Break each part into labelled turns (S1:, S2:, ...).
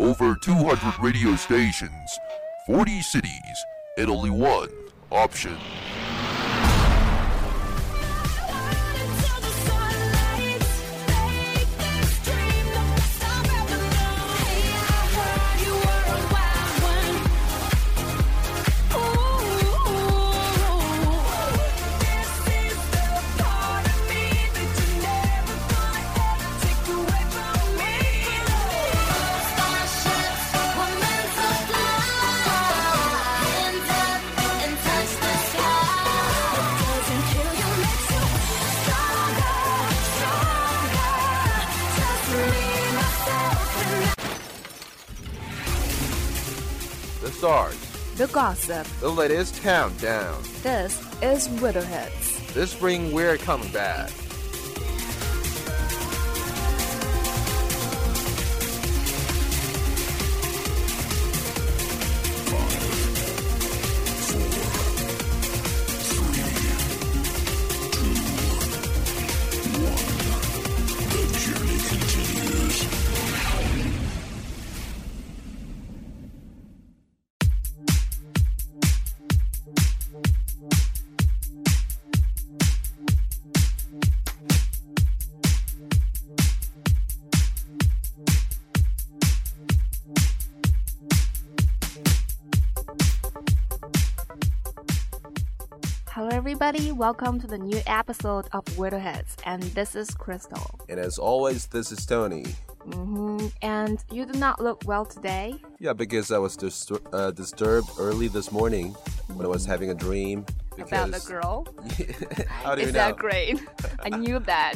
S1: Over 200 radio stations, 40 cities, and only one option.
S2: Gossip.
S3: the latest countdown.
S2: This is We do Hits.
S3: This spring we're coming back.
S2: everybody, welcome to the new episode of We do Hits, and this is Crystal.
S3: And as always, this is Tony.
S2: Mm-hmm. And you do not look well today.
S3: Yeah, because I was dis uh, disturbed early this morning when I was mm-hmm. having a dream.
S2: About the girl?
S3: How do you know?
S2: that great? I knew that.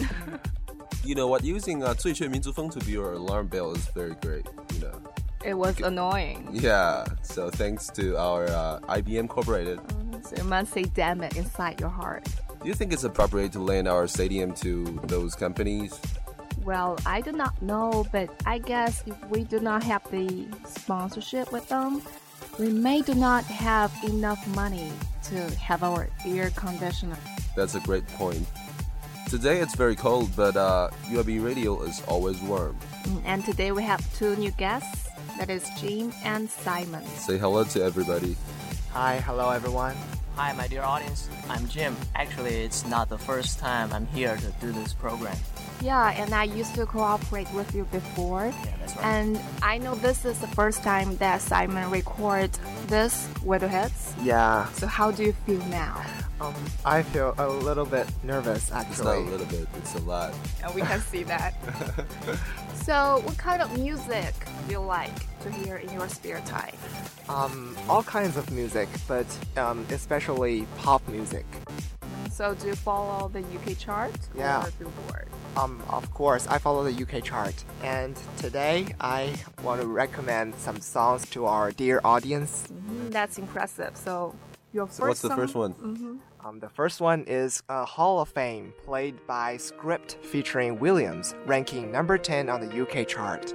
S3: you know what? Using uh, to be your alarm bell is very great, you know.
S2: It was annoying.
S3: Yeah, so thanks to our uh, IBM Corporated. Mm -hmm.
S2: So you must say damn it inside your heart.
S3: Do you think it's appropriate to lend our stadium to those companies?
S2: Well, I do not know, but I guess if we do not have the sponsorship with them, we may do not have enough money to have our air conditioner.
S3: That's a great point. Today it's very cold, but uh, UAB radio is always warm.
S2: Mm, And today we have two new guests. That is Jim and Simon.
S3: Say hello to everybody.
S4: Hi, hello everyone.
S5: Hi, my dear audience. I'm Jim. Actually, it's not the first time I'm here to do this program.
S2: Yeah, and I used to cooperate with you before.
S5: Yeah, that's right.
S2: And I know this is the first time that Simon record this We do Hits.
S4: Yeah,
S2: So how do you feel now?
S4: um, I feel a little bit nervous
S3: It's not a little bit, it's a lot.
S2: And we can see that. so what kind of music do you like to hear in your spare time?
S4: Um, all kinds of music, but um, especially pop music.
S2: So do you follow the UK chart
S4: Yeah.
S2: or Billboard?
S4: Um, of course, I follow the UK chart, and today I want to recommend some songs to our dear audience.
S2: Mhm, that's impressive. So your first
S3: So what's the
S2: song-
S3: first one?
S2: Mhm.
S4: Um, the first one is a Hall of Fame played by Script featuring will.i.am, ranking number 10 on the UK chart.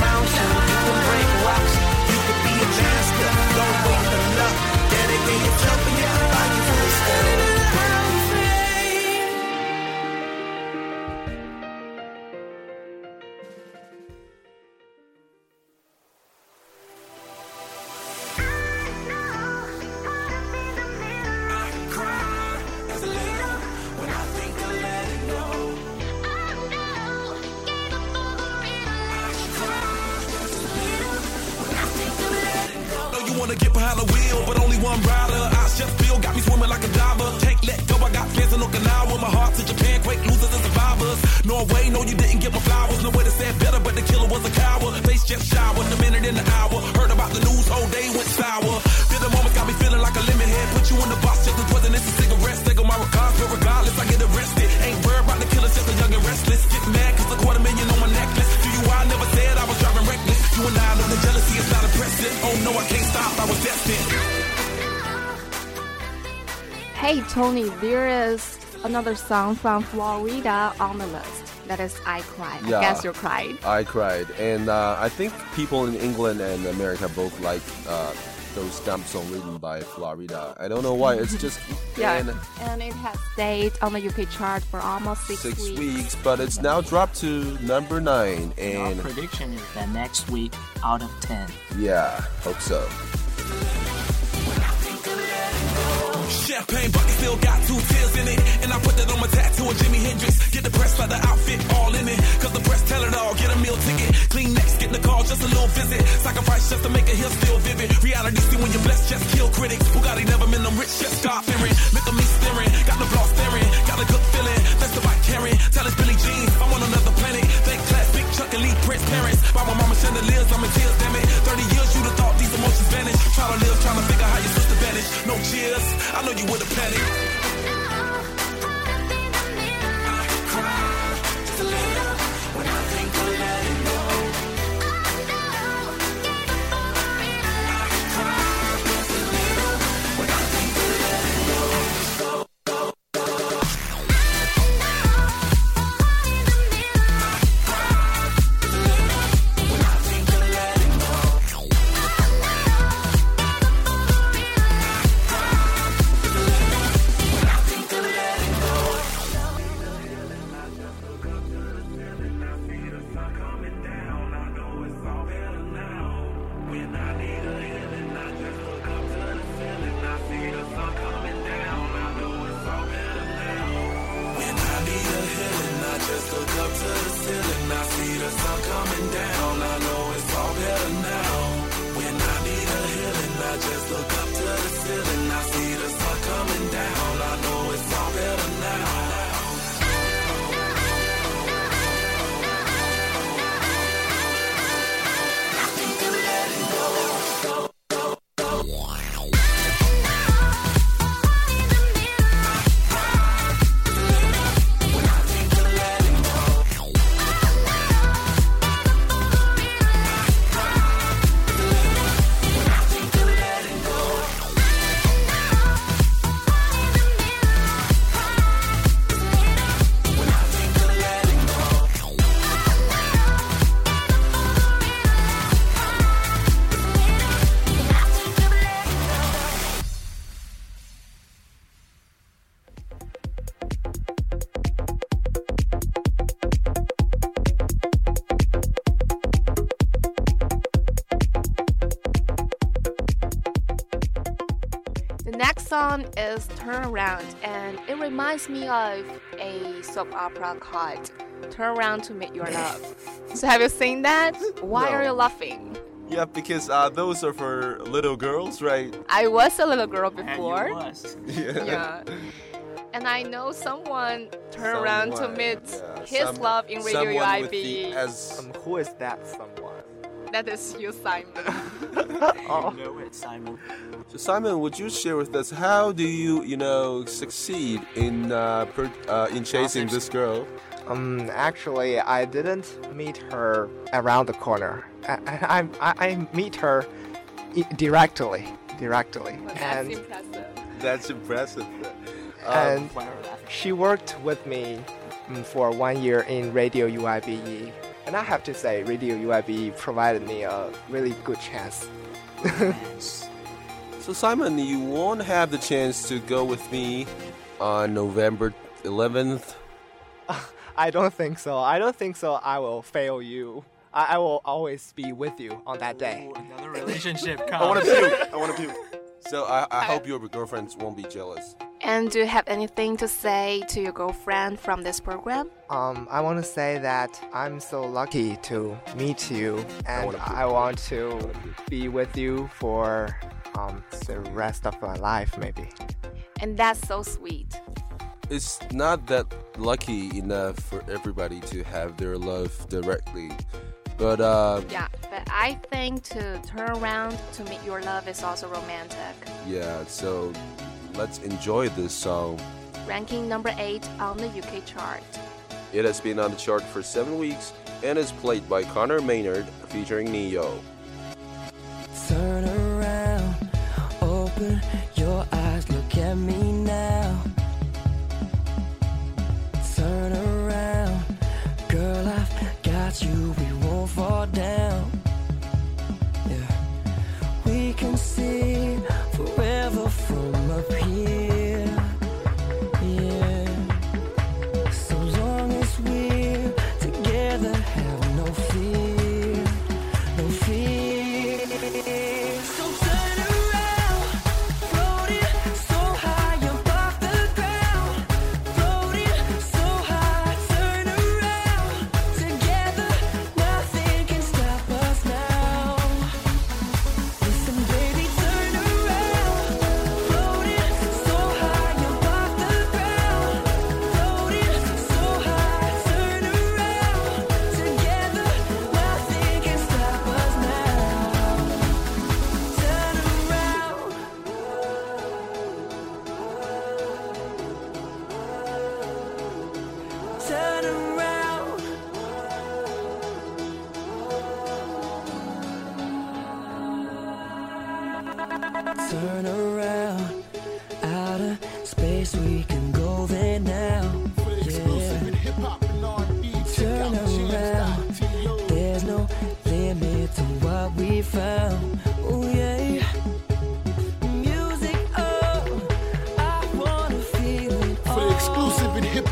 S6: Mountain, you can break rocks.
S7: Wanna get behind the wheel, but only one rider. Eyes just feel got me swimming like a diver. Can't let go, I got fans in Okinawa. My heart to Japan, quake losers and survivors. Norway, no, you didn't get my flowers. No way to say better, but the killer was a coward. Face just showered, a minute in the hour. Heard about the news, whole day went sour. Feel the moments got me feeling like a lemon head. Put you in the box just as poison, it's a cigarette. Take on my regards, but regardless, I get arrested. Ain't worried about the killers, just a young and restless. Get jealousy is not impressive. Oh no, I can't stop, I was destined.
S2: Hey Tony, there is another song from Flo Rida on the list. That is I Cried.
S3: Yeah.
S2: I guess you cried.
S3: I cried, and uh, I think people in England and America both like uh, those stamps songs written by Flo Rida. I don't know why. It's just
S2: Yeah,
S3: and
S2: and it has stayed on the UK chart for almost six,
S3: six
S2: weeks.
S3: weeks, but it's now dropped to number nine,
S5: Our
S3: and
S5: prediction is that next week, out of 10.
S3: yeah, hope so.
S7: Champagne bucket still got two tears in it. And I put that on my tattoo of Jimi Hendrix. Get the press by the outfit all in it. Cause the press tell it all. Get a meal ticket. Clean next, get the call, just a little visit. Sacrifice just to make You're blessed, just kill critics. Bugatti never been them rich, just start fearing. Look at me staring, got the block staring. Got a good feeling, that's the bike carrying. Tell us Billy Jean, I'm on another planet. Thank class, big Chuck Lee Prince parents. By my mama chandeliers, I'm in tears, damn it. 30 years, you'd have thought these emotions vanish. Try to live, trying to figure how your sister vanished. No cheers, I know you would have panicked. The sun coming down. I know it's all better now. When I need a healing, I just look up
S2: song is Turn Around, and it reminds me of a soap opera called Turn Around to Meet Your Love. so, have you seen that? Why are you laughing?
S3: Yeah, because uh, those are for little girls, right?
S2: I was a little girl
S5: And
S2: before.
S5: you was.
S2: Yeah. And I know someone turn around to meet
S3: yeah,
S2: his
S3: some-
S2: love in Radio
S3: someone with the S.
S4: Um, who is that someone?
S2: That is you, Simon.
S4: Oh.
S5: You know it, Simon.
S3: So Simon, would you share with us how do you, you know, succeed in uh, per, uh, in chasing this girl?
S4: Um, actually, I didn't meet her around the corner. I, I, I, I meet her i- directly, directly,
S2: That's
S4: and
S2: impressive.
S3: That's impressive. Um,
S4: and
S5: Why are you laughing?
S4: she worked with me mm, for one year in Radio UIBE. And I have to say, Radio UIB provided me a really good chance.
S3: So Simon, you won't have the chance to go with me on November 11th.
S4: I don't think so. I don't think so. I will fail you. I, I will always be with you on that day.
S5: Ooh, another relationship
S3: I want to puke. I want to puke. So I, I hope your girlfriends won't be jealous.
S2: And do you have anything to say to your girlfriend from this program?
S4: Um, I want to say that I'm so lucky to meet you, and I want to be with you for um, the rest of my life, maybe.
S2: And that's so sweet.
S3: It's not that lucky enough for everybody to have their love directly. But uh,
S2: Yeah, but I think to turn around to meet your love is also romantic.
S3: yeah, so let's enjoy this song.
S2: Ranking number 8 on the UK chart.
S3: It has been on the chart for seven weeks and is played by Conor Maynard featuring Ne-Yo.
S8: Turn around, open your eyes, look at me now. Turn around, girl, I've got you, we won't fall down. Can see forever from up here.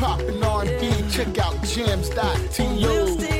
S9: Hop R&B, check out
S8: We'll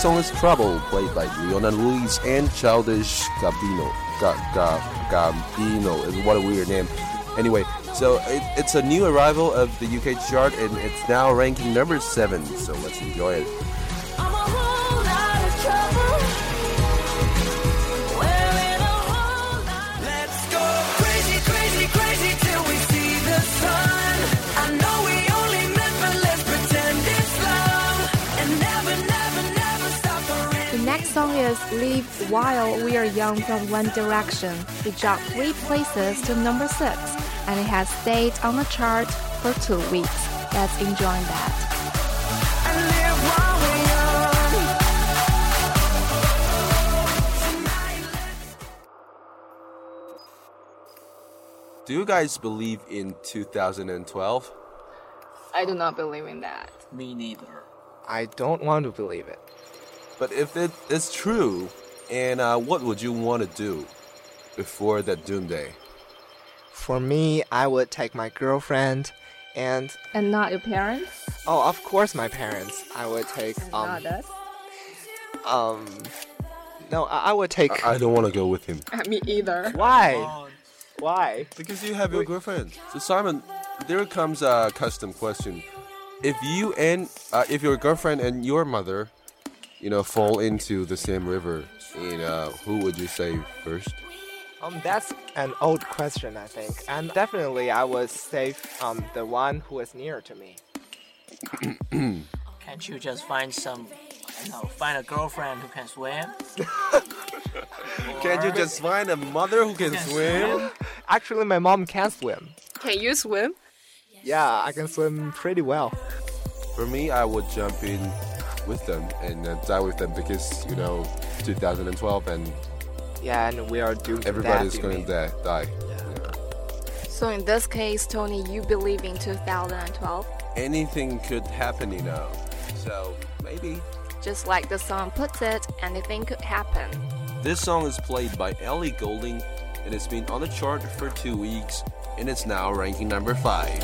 S3: song is Trouble, played by Leona Lewis and Childish Gambino. Ga- Ga- Gambino is what a weird name. Anyway, so it, it's a new arrival of the UK chart and it's now ranking number seven. So let's enjoy it.
S2: Next song is Live While We Are Young from One Direction. It dropped three places to number six, and it has stayed on the chart for two weeks. Let's enjoy that.
S8: and live while we're young.
S3: Do you guys believe in 2012?
S2: I do not believe in that.
S5: Me neither.
S4: I don't want to believe it.
S3: But if it is true, and uh, what would you want to do before that doomsday?
S4: For me, I would take my girlfriend and
S2: And not your parents?
S4: oh, of course, my parents. I would take um
S2: not us.
S4: um. No, I, I would take.
S3: I don't want to go with him.
S2: Me either.
S4: Why? Why?
S3: Because you have your girlfriend. So Simon, there comes a custom question. If you and uh, if your girlfriend and your mother, you know, fall into the same river, you know, who would you save first?
S4: Um, that's an old question, I think, and definitely I would save um the one who is near to me.
S5: Can't you just find some, you know, find a girlfriend who can swim?
S3: Can't you just find a mother who can swim?
S4: Actually, my mom can swim.
S2: Can you swim?
S4: Yeah, I can swim pretty well.
S3: For me, I would jump in with them and uh, die with them because you know, 2012 and
S4: Yeah, and we are doomed. to
S3: everybody's
S4: death,
S3: going to die. die.
S2: So in this case, Tony, you believe in 2012?
S3: Anything could happen, you know. So maybe.
S2: Just like the song puts it, anything could happen.
S3: This song is played by Ellie Goulding and it's been on the chart for two weeks and it's now ranking number five.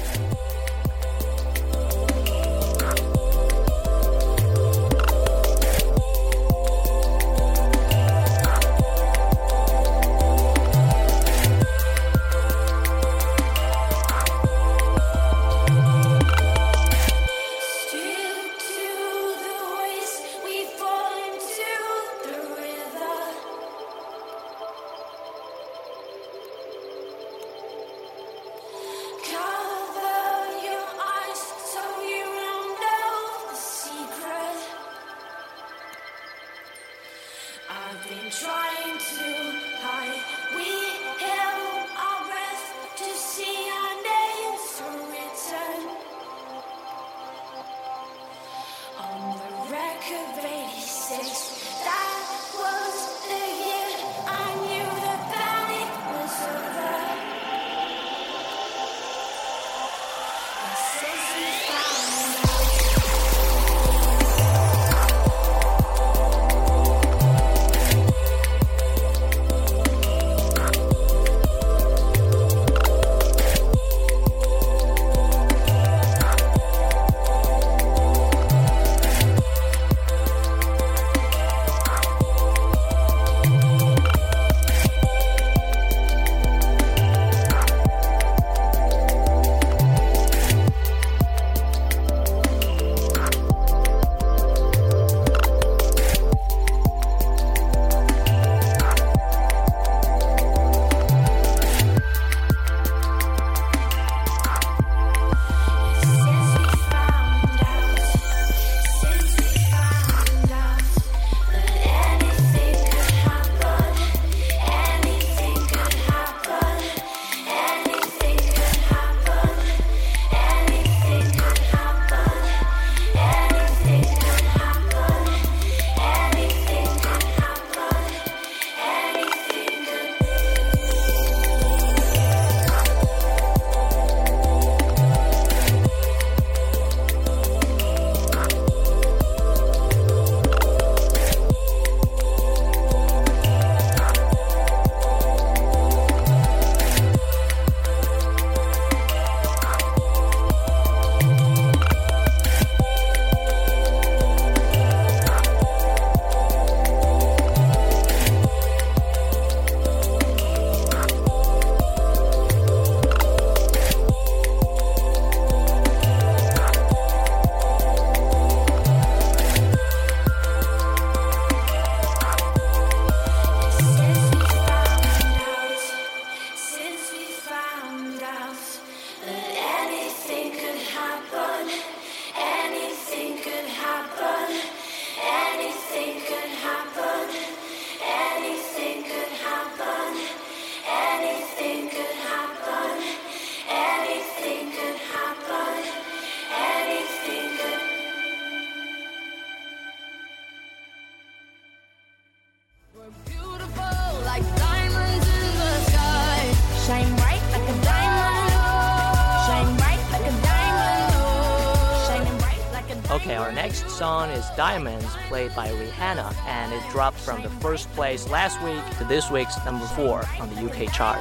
S5: is Diamonds, played by Rihanna, and it dropped from the first place last week to this week's number four on the UK chart.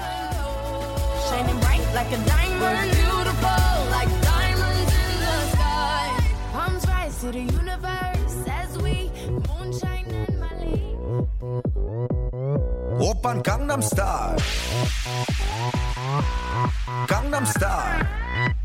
S8: Shining bright like a diamond, beautiful like diamonds in the sky. Palms rise to the universe as we moonshine Mali.
S10: Gangnam Style. Gangnam Style.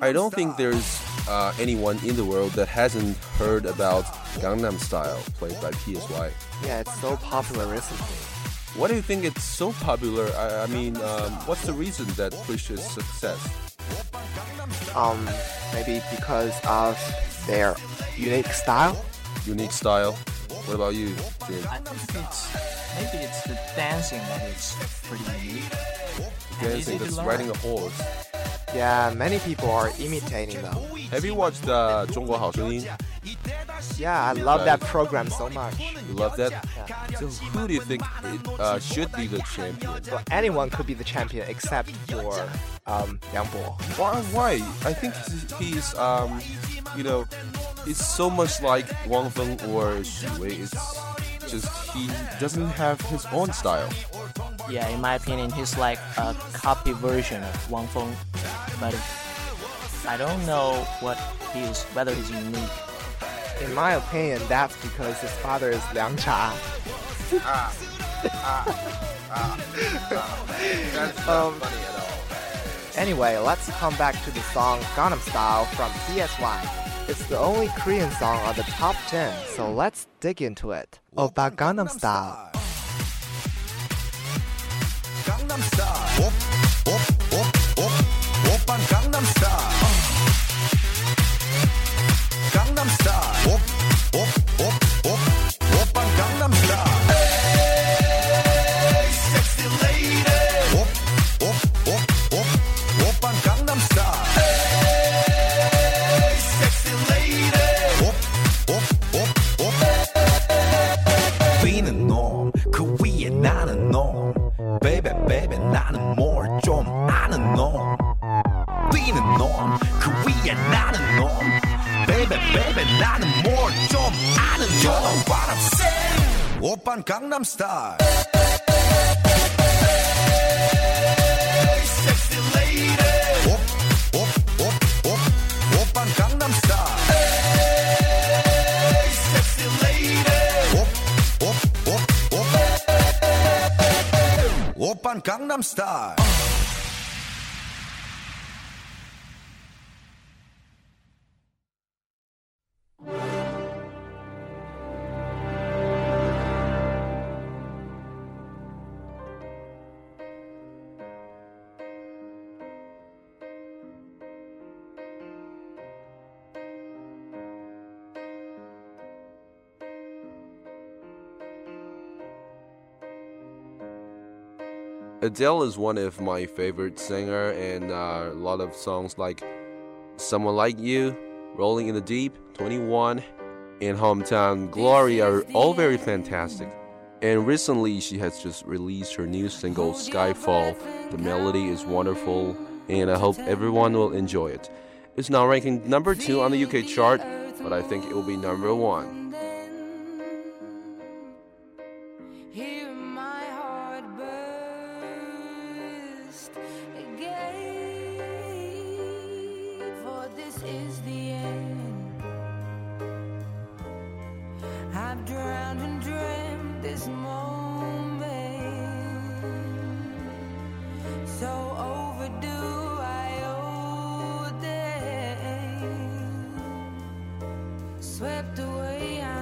S3: I don't think there's uh, anyone in the world that hasn't heard about Gangnam Style, played by PSY.
S4: Yeah, it's so popular recently.
S3: What do you think it's so popular? I, I mean, um, what's the reason that pushed its success?
S4: Um, maybe because of their unique style.
S3: Unique style. What about you, Jim?
S5: I think it's maybe it's the dancing that is pretty unique.
S3: Dancing
S5: to
S3: that's riding a horse.
S4: Yeah, many people are imitating them.
S3: Have you watched uh, 中国好声音?
S4: Yeah, I love that program so much.
S3: You love that? So who do you think it, uh, should be the champion?
S4: Well, anyone could be the champion except for um, Yang Bo.
S3: Why? Why? I think he's- he's, um, you know, it's so much like Wang Feng or Xu Wei. It's just he doesn't have his own style.
S5: Yeah, in my opinion, he's like a copy version of Wang Feng, but I don't know what he is, whether he's unique.
S4: In my opinion, that's because his father is Liang Cha.
S3: Ah, ah, ah, that's
S4: Um,
S3: funny at all.
S4: Anyway, let's come back to the song Gangnam Style from PSY. It's the only Korean song on the top 10, so let's dig into it. About Gangnam Style.
S10: Gangnam Style. Gangnam Style. Japan Gangnam Style. Gangnam Style.
S3: Adele is one of my favorite singer, and uh, a lot of songs like "Someone Like You," "Rolling in the Deep," "21," and "Hometown Glory" are all very fantastic. And recently, she has just released her new single "Skyfall." The melody is wonderful, and I hope everyone will enjoy it. It's now ranking number two on the UK chart, but I think it will be number one.
S8: is the end. I've drowned and dreamt this moment.
S11: So overdue, I owe them. Swept
S8: away, I'm.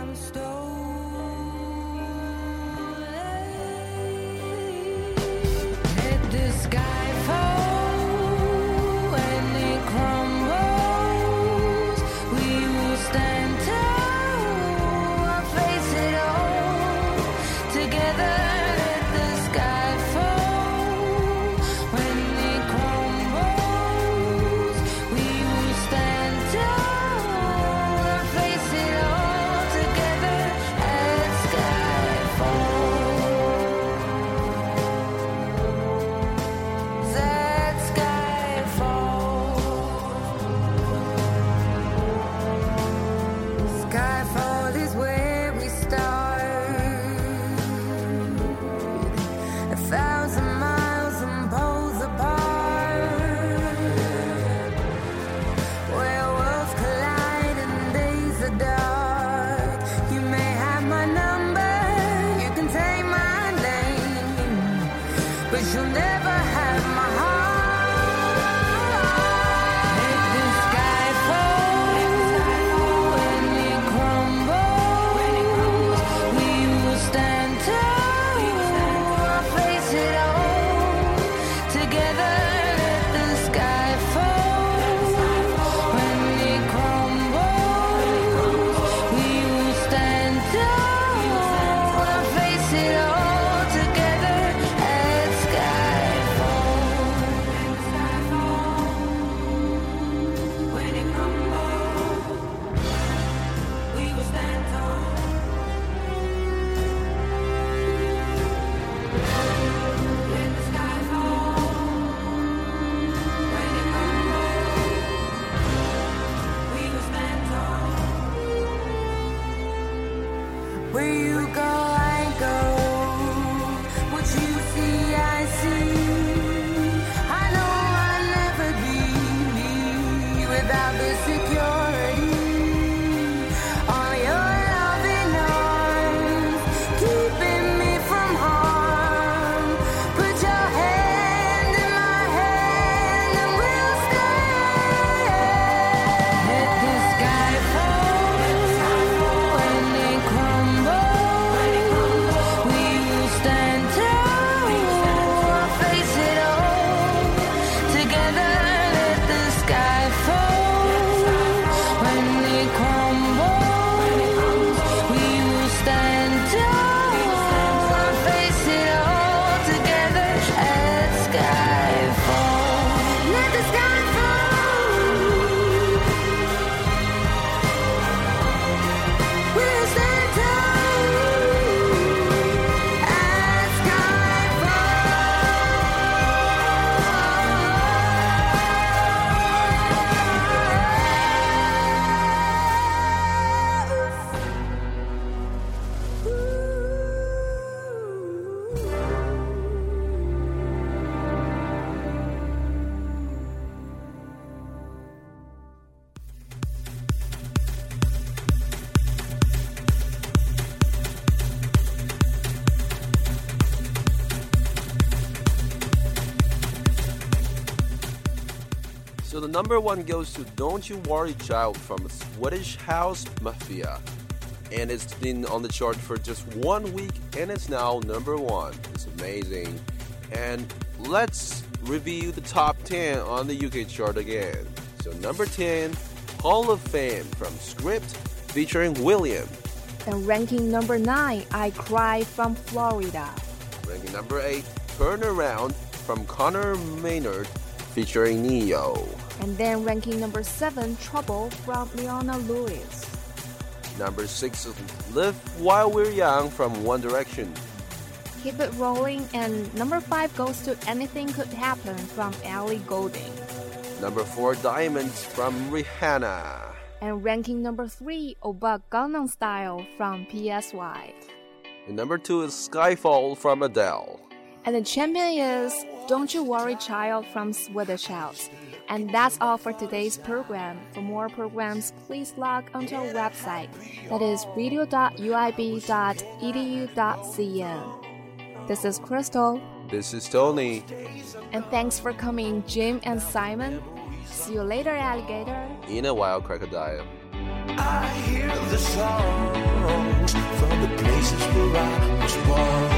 S8: Number one goes to Don't You Worry Child from Swedish House Mafia. And it's been on the chart for just one week and it's now number one. It's amazing. And let's review the top 10 on the UK chart again. So number 10, Hall of Fame from Script featuring will.i.am.
S2: And ranking number 9, I Cry from Flo Rida.
S8: Ranking number 8, Turn Around from Conor Maynard featuring Ne-Yo.
S2: And then ranking number 7, Trouble from Leona Lewis.
S8: Number 6 is Live While We're Young from One Direction.
S2: Keep it rolling. And number 5 goes to Anything Could Happen from Ellie Goulding.
S8: Number 4, Diamonds from Rihanna.
S2: And ranking number 3, Oppa Gangnam Style from PSY.
S8: And number 2 is Skyfall from Adele.
S2: And the champion is Don't You Worry Child from Swedish House. And that's all for today's program. For more programs, please log onto our website. That is radio.uib.edu.cn. This is Crystal.
S8: This is Tony.
S2: And thanks for coming, Jim and Simon. See you later, alligator.
S8: In a while, crocodile.
S6: I hear the songs from the places where I was born.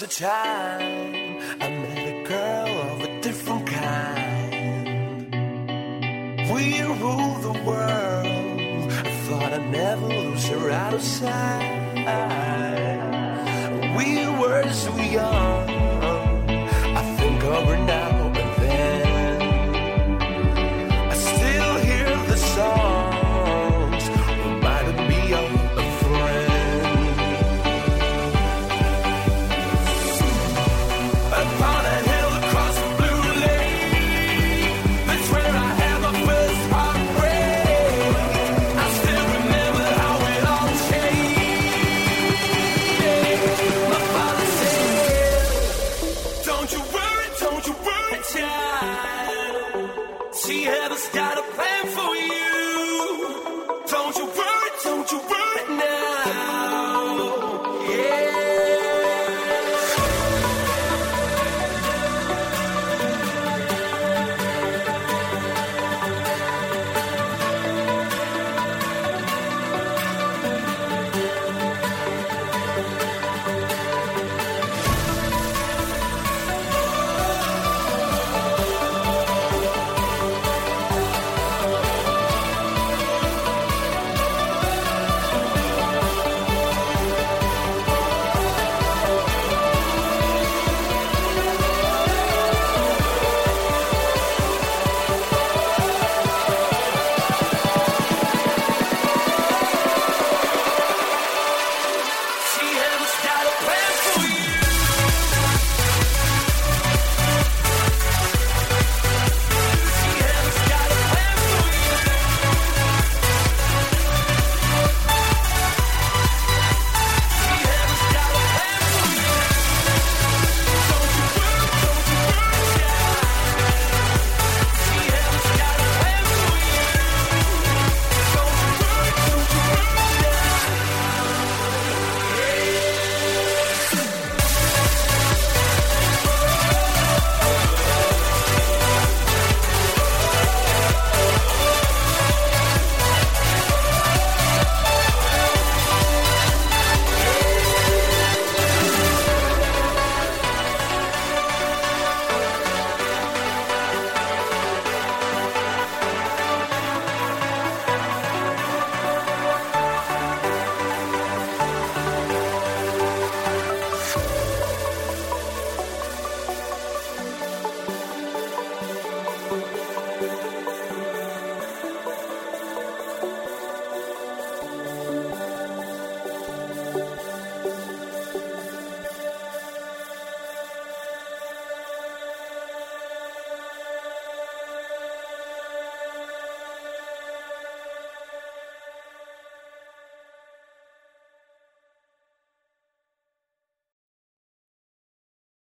S6: the time.